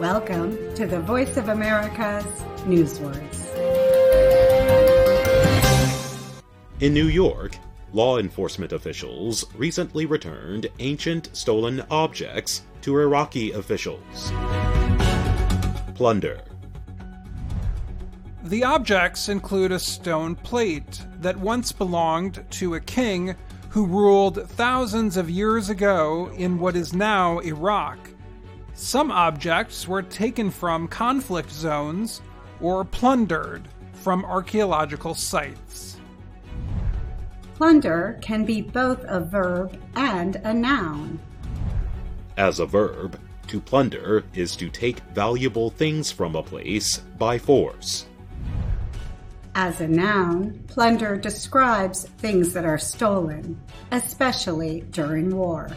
Welcome to the Voice of America's Newswords. In New York, law enforcement officials recently returned ancient stolen objects to Iraqi officials. Plunder. The objects include a stone plate that once belonged to a king who ruled thousands of years ago in what is now Iraq. Some objects were taken from conflict zones or plundered from archaeological sites. Plunder can be both a verb and a noun. As a verb, to plunder is to take valuable things from a place by force. As a noun, plunder describes things that are stolen, especially during war.